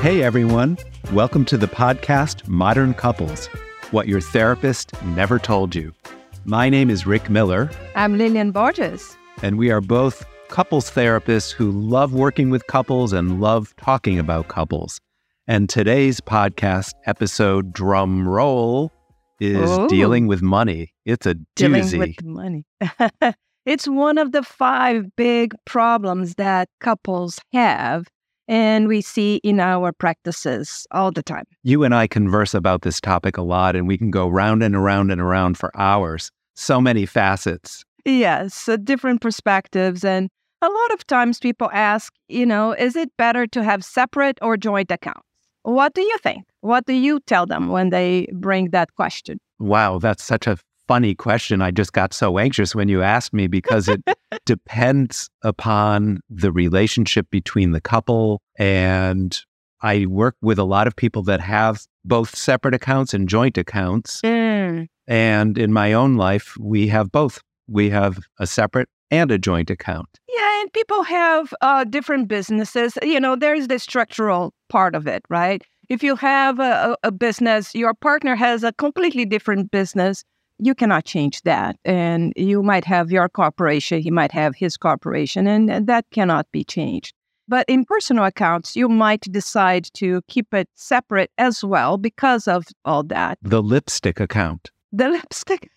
Hey everyone, welcome to the podcast Modern Couples What Your Therapist Never Told You. My name is Rick Miller. I'm Lilian Borges. And we are both couples therapists who love working with couples and love talking about couples. And today's podcast episode, drum roll, is Ooh. dealing with money. It's a Dealing doozy. with money. it's one of the five big problems that couples have, and we see in our practices all the time. You and I converse about this topic a lot, and we can go round and around and around for hours. So many facets. Yes, uh, different perspectives. And a lot of times people ask, you know, is it better to have separate or joint accounts? What do you think? What do you tell them when they bring that question? Wow, that's such a funny question. I just got so anxious when you asked me because it depends upon the relationship between the couple. And I work with a lot of people that have both separate accounts and joint accounts. Mm, And in my own life, we have both. We have a separate and a joint account. Yeah, and people have uh, different businesses. You know, there's the structural part of it, right? If you have a, a a business, your partner has a completely different business, you cannot change that. And you might have your corporation, he might have his corporation, and, and that cannot be changed. But in personal accounts, you might decide to keep it separate as well because of all that. The lipstick account. The lipstick.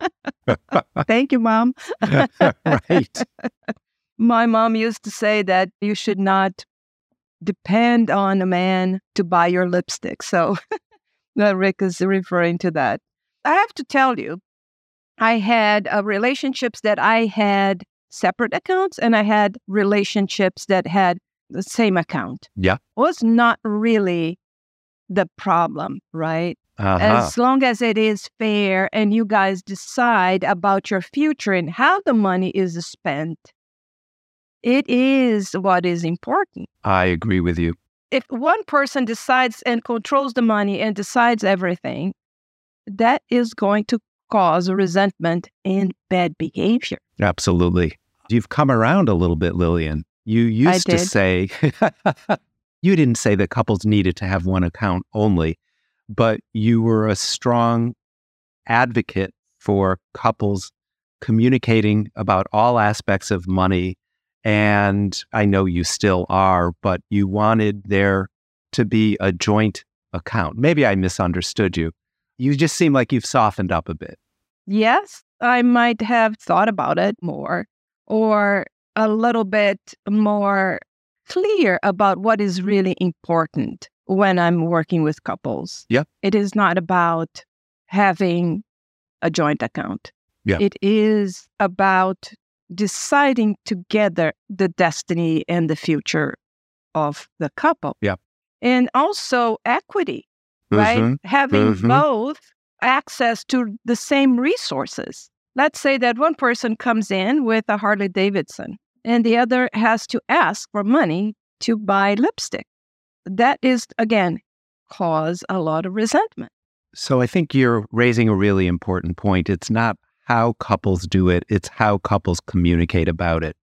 Thank you, Mom. right. My mom used to say that you should not depend on a man to buy your lipstick. So Rick is referring to that. I have to tell you, I had uh, relationships that I had separate accounts and I had relationships that had the same account. Yeah. Was not really the problem, right? Uh-huh. as long as it is fair and you guys decide about your future and how the money is spent, it is what is important. I agree with you. If one person decides and controls the money and decides everything, that is going to cause resentment and bad behavior. Absolutely. You've come around a little bit, Lilian. You used to say, you didn't say that couples needed to have one account only, but you were a strong advocate for couples communicating about all aspects of money. And I know you still are, but you wanted there to be a joint account. Maybe I misunderstood you. You just seem like you've softened up a bit. Yes, I might have thought about it more or a little bit more clear about what is really important when I'm working with couples. Yeah. It is not about having a joint account. Yeah. It is about deciding together the destiny and the future of the couple. Yeah. And also equity, right? Mhm. Having Mhm. both access to the same resources. Let's say that one person comes in with a Harley Davidson and the other has to ask for money to buy lipstick. That is, again, cause a lot of resentment. So I think you're raising a really important point. It's not how couples do it, it's how couples communicate about it.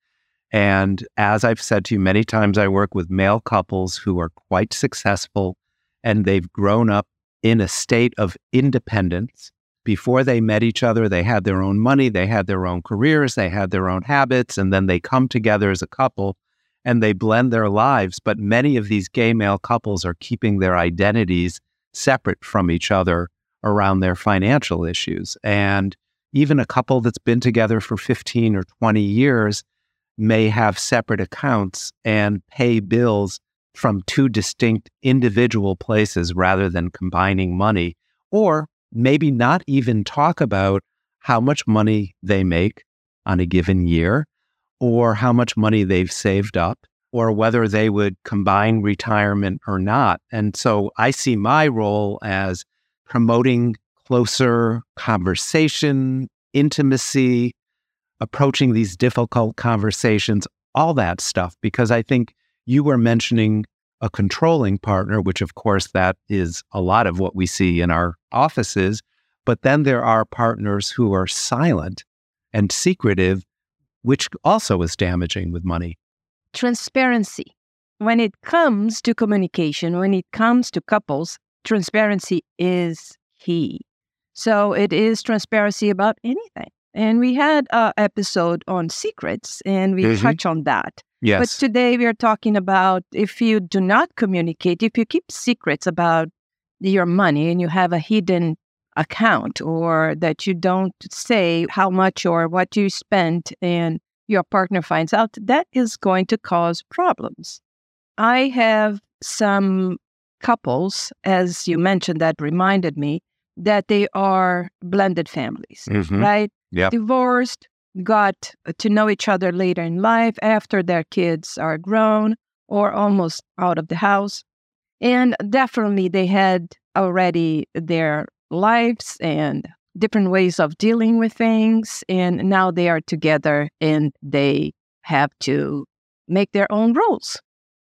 And as I've said to you many times, I work with male couples who are quite successful and they've grown up in a state of independence. Before they met each other, they had their own money, they had their own careers, they had their own habits, and then they come together as a couple and they blend their lives. But many of these gay male couples are keeping their identities separate from each other around their financial issues. And even a couple that's been together for 15 or 20 years may have separate accounts and pay bills from two distinct individual places rather than combining money, or maybe not even talk about how much money they make on a given year, or how much money they've saved up, or whether they would combine retirement or not. And so I see my role as promoting closer conversation, intimacy, approaching these difficult conversations, all that stuff, because I think you were mentioning a controlling partner, which of course that is a lot of what we see in our offices. But then there are partners who are silent and secretive which also is damaging with money. Transparency. When it comes to communication, when it comes to couples, transparency is key. So it is transparency about anything. And we had an episode on secrets and we Mhm. touch on that. But today we are talking about if you do not communicate, if you keep secrets about your money and you have a hidden account or that you don't say how much or what you spent and your partner finds out, that is going to cause problems. I have some couples, as you mentioned, that reminded me that they are blended families, Mhm. right? Yep. Divorced, got to know each other later in life after their kids are grown or almost out of the house. And definitely they had already their lives and different ways of dealing with things. And now they are together and they have to make their own rules,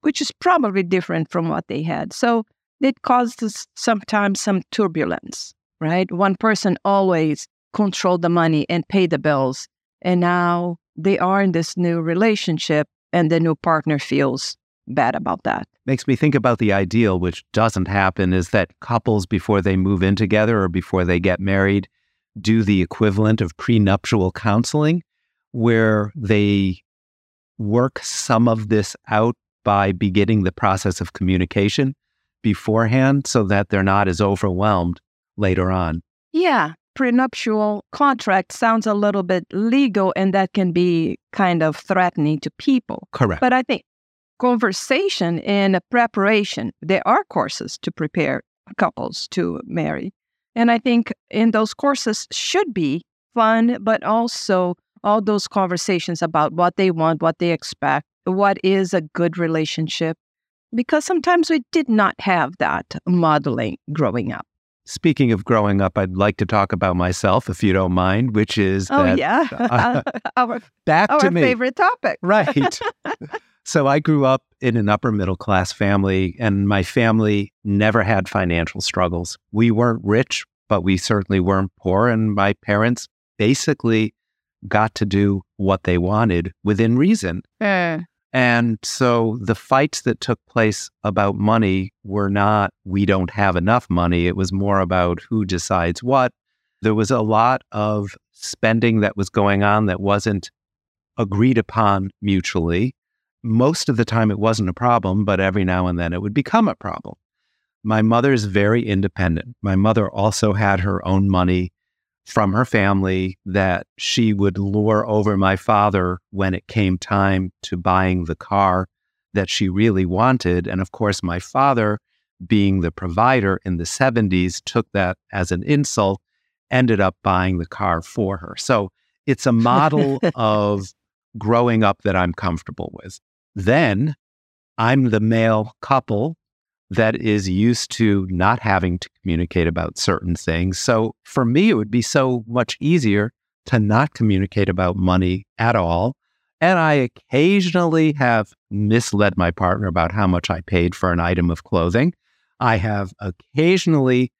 which is probably different from what they had. So it causes sometimes some turbulence, right? One person always control the money and pay the bills. And now they are in this new relationship and the new partner feels bad about that. Makes me think about the ideal, which doesn't happen, is that couples, before they move in together or before they get married, do the equivalent of prenuptial counseling, where they work some of this out by beginning the process of communication beforehand so that they're not as overwhelmed later on. Yeah, prenuptial contract sounds a little bit legal and that can be kind of threatening to people. Correct. But I think conversation and preparation, there are courses to prepare couples to marry. And I think in those courses should be fun, but also all those conversations about what they want, what they expect, what is a good relationship. Because sometimes we did not have that modeling growing up. Speaking of growing up, I'd like to talk about myself, if you don't mind, which is Oh, that yeah. our back to our me. favorite topic. Right. so I grew up in an upper middle class family, and my family never had financial struggles. We weren't rich, but we certainly weren't poor. And my parents basically got to do what they wanted within reason. Uh, And so the fights that took place about money were not, we don't have enough money. It was more about who decides what. There was a lot of spending that was going on that wasn't agreed upon mutually. Most of the time, it wasn't a problem, but every now and then it would become a problem. My mother is very independent. My mother also had her own money from her family that she would lure over my father when it came time to buying the car that she really wanted. And of course, my father, being the provider in the 70s, took that as an insult, ended up buying the car for her. So it's a model of growing up that I'm comfortable with. Then I'm the male couple that is used to not having to communicate about certain things. So for me, it would be so much easier to not communicate about money at all. And I occasionally have misled my partner about how much I paid for an item of clothing. I have occasionally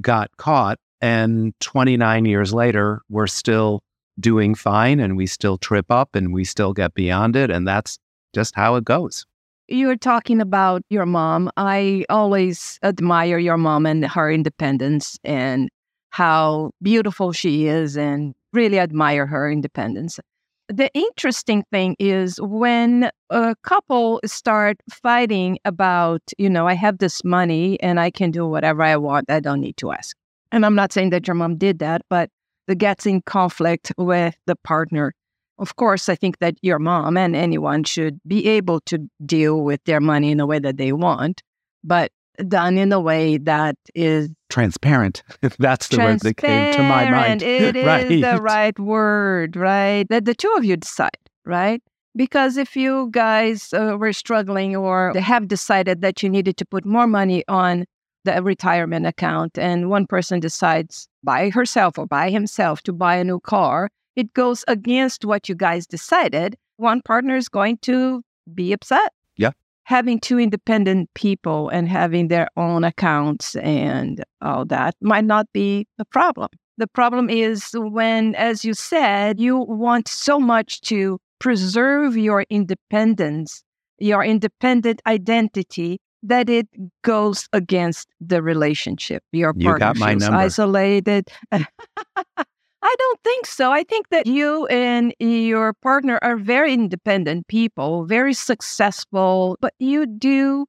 got caught, and 29 years later, we're still doing fine and we still trip up and we still get beyond it. And that's just how it goes. You're talking about your mom. I always admire your mom and her independence and how beautiful she is and really admire her independence. The interesting thing is when a couple start fighting about, you know, I have this money and I can do whatever I want, I don't need to ask. And I'm not saying that your mom did that, but the gets in conflict with the partner of course, I think that your mom and anyone should be able to deal with their money in a way that they want, but done in a way that is Transparent. That's the word that came to my mind. It is right. the right word, right? That the two of you decide, right? Because if you guys uh, were struggling or have decided that you needed to put more money on the retirement account and one person decides by herself or by himself to buy a new car, it goes against what you guys decided, one partner is going to be upset. Yeah. Having two independent people and having their own accounts and all that might not be a problem. The problem is when, as you said, you want so much to preserve your independence, your independent identity, that it goes against the relationship. Your You partner got my feels number. isolated. I don't think so. I think that you and your partner are very independent people, very successful, but you do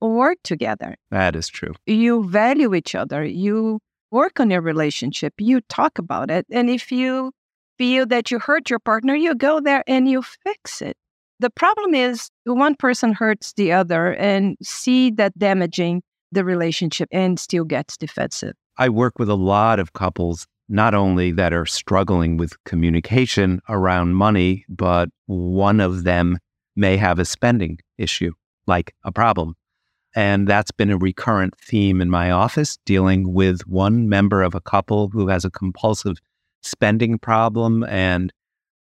work together. That is true. You value each other. You work on your relationship. You talk about it. And if you feel that you hurt your partner, you go there and you fix it. The problem is one person hurts the other and see that damaging the relationship and still gets defensive. I work with a lot of couples, not only that are struggling with communication around money, but one of them may have a spending issue, like a problem. And that's been a recurrent theme in my office, dealing with one member of a couple who has a compulsive spending problem and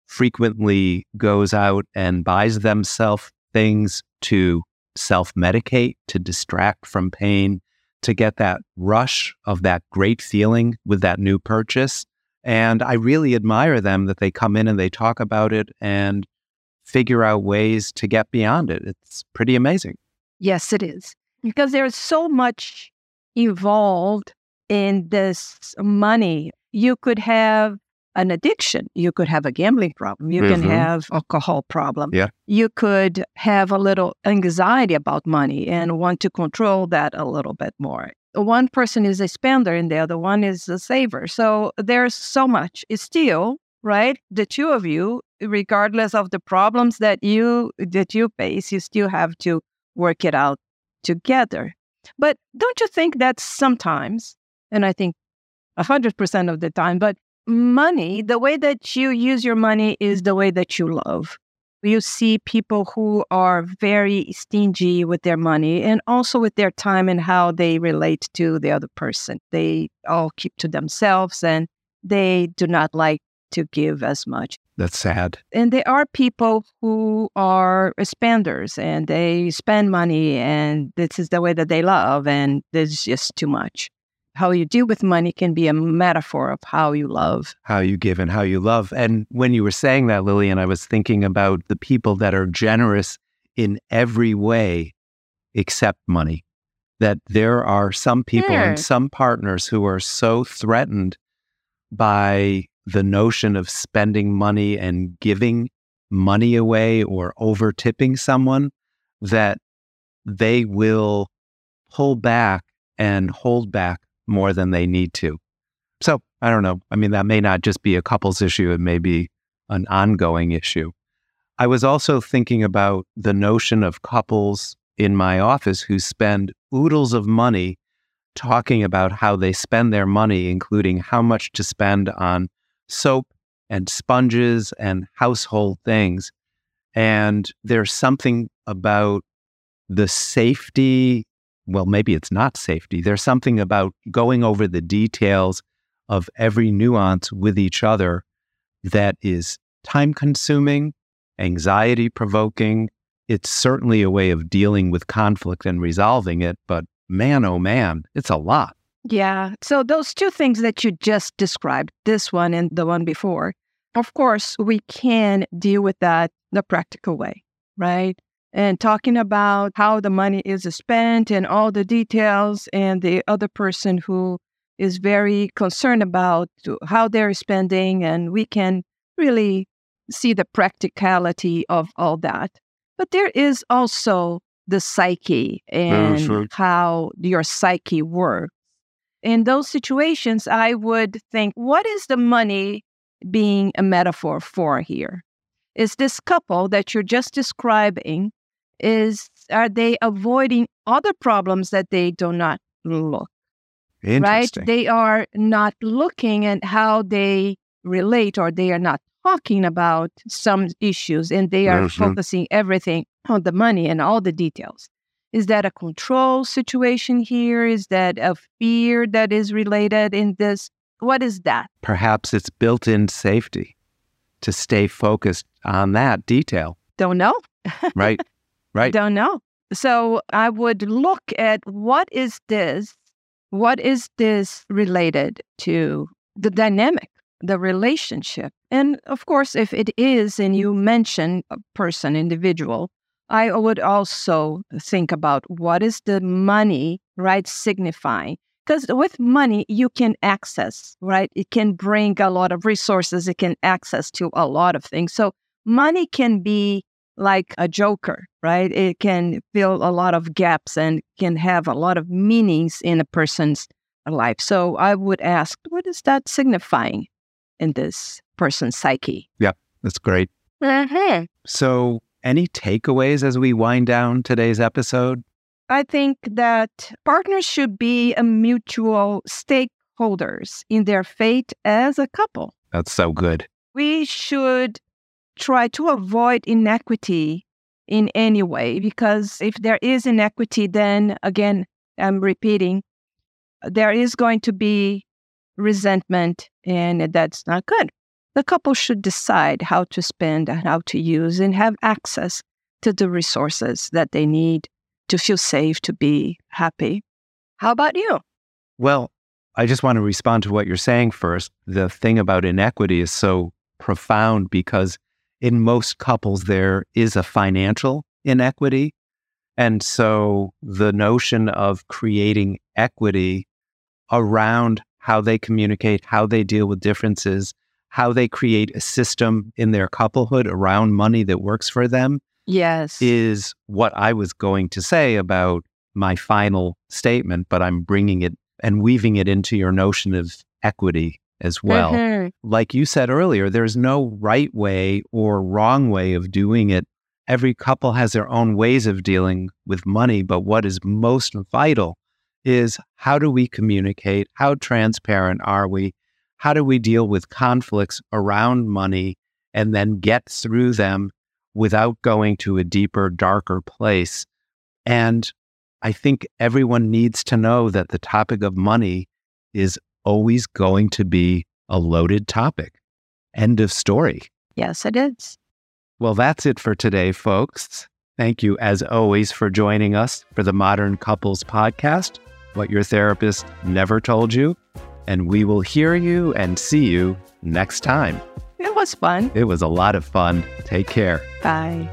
frequently goes out and buys themselves things to self medicate, to distract from pain, to get that rush of that great feeling with that new purchase. And I really admire them that they come in and they talk about it and figure out ways to get beyond it. It's pretty amazing. Yes, it is. Because there's so much involved in this money. You could have an addiction. You could have a gambling problem. You can Mhm. have alcohol problem. Yeah. You could have a little anxiety about money and want to control that a little bit more. One person is a spender and the other one is a saver. So there's so much. It's still, right? The two of you, regardless of the problems that you that you face, you still have to work it out together. But don't you think that sometimes, and I think 100% of the time, but money, the way that you use your money is the way that you love. You see people who are very stingy with their money and also with their time and how they relate to the other person. They all keep to themselves and they do not like to give as much That's sad. and there are people who are spenders and they spend money and this is the way that they love and there's just too much how you deal with money can be a metaphor of how you love How you give and how you love. And when you were saying that, Lilian, I was thinking about the people that are generous in every way except money. That there are some people Sure. and some partners who are so threatened by the notion of spending money and giving money away or over tipping someone that they will pull back and hold back more than they need to. So I don't know. I mean, that may not just be a couples issue, it may be an ongoing issue. I was also thinking about the notion of couples in my office who spend oodles of money talking about how they spend their money, including how much to spend on soap and sponges and household things. And there's something about the safety. Well, maybe it's not safety. There's something about going over the details of every nuance with each other that is time consuming, anxiety provoking. It's certainly a way of dealing with conflict and resolving it, but man, oh man, it's a lot. yeah so those two things that you just described this one and the one before of course we can deal with that the practical way right and talking about how the money is spent and all the details and the other person who is very concerned about how they're spending and we can really see the practicality of all that. But there is also the psyche and sure. how your psyche works. In those situations i would think what is the money being a metaphor for here? Is this couple that you're just describing is are they avoiding other problems that they do not look right? They are not looking at how they relate or they are not talking about some issues and they are Mhm. focusing everything on the money and all the details. Is that a control situation here? Is that a fear that is related in this? What is that? Perhaps it's built in safety to stay focused on that detail, don't know. Right? right. Don't know. So I would look at what is this? What is this related to the dynamic, the relationship. And of course, if it is, and you mention a person, individual, I would also think about what is the money, right, signifying. Because with money, you can access, right? It can bring a lot of resources, it can access to a lot of things. So money can be like a joker, right? It can fill a lot of gaps and can have a lot of meanings in a person's life. So I would ask, what is that signifying in this person's psyche? Yeah, that's great. Mm-hmm. So, any takeaways as we wind down today's episode? I think that partners should be a mutual stakeholders in their fate as a couple. That's so good. We should try to avoid inequity in any way because if there is inequity, then again, I'm repeating, there is going to be resentment, and that's not good. The couple should decide how to spend and how to use and have access to the resources that they need to feel safe, to be happy. How about you? Well, I just want to respond to what you're saying first. The thing about inequity is so profound because in most couples, there is a financial inequity. And so the notion of creating equity around how they communicate, how they deal with differences, how they create a system in their couplehood around money that works for them Yes. is what I was going to say about my final statement, but I'm bringing it and weaving it into your notion of equity as well. Mhm. Like you said earlier, there's no right way or wrong way of doing it. Every couple has their own ways of dealing with money, but what is most vital is how do we communicate? How transparent are we? How do we deal with conflicts around money and then get through them without going to a deeper, darker place? And I think everyone needs to know that the topic of money is always going to be a loaded topic. End of story. Yes, it is. Well, that's it for today, folks. Thank you, as always, for joining us for the Modern Couples Podcast, What Your Therapist Never Told You. And we will hear you and see you next time. It was fun. It was a lot of fun. Take care. Bye.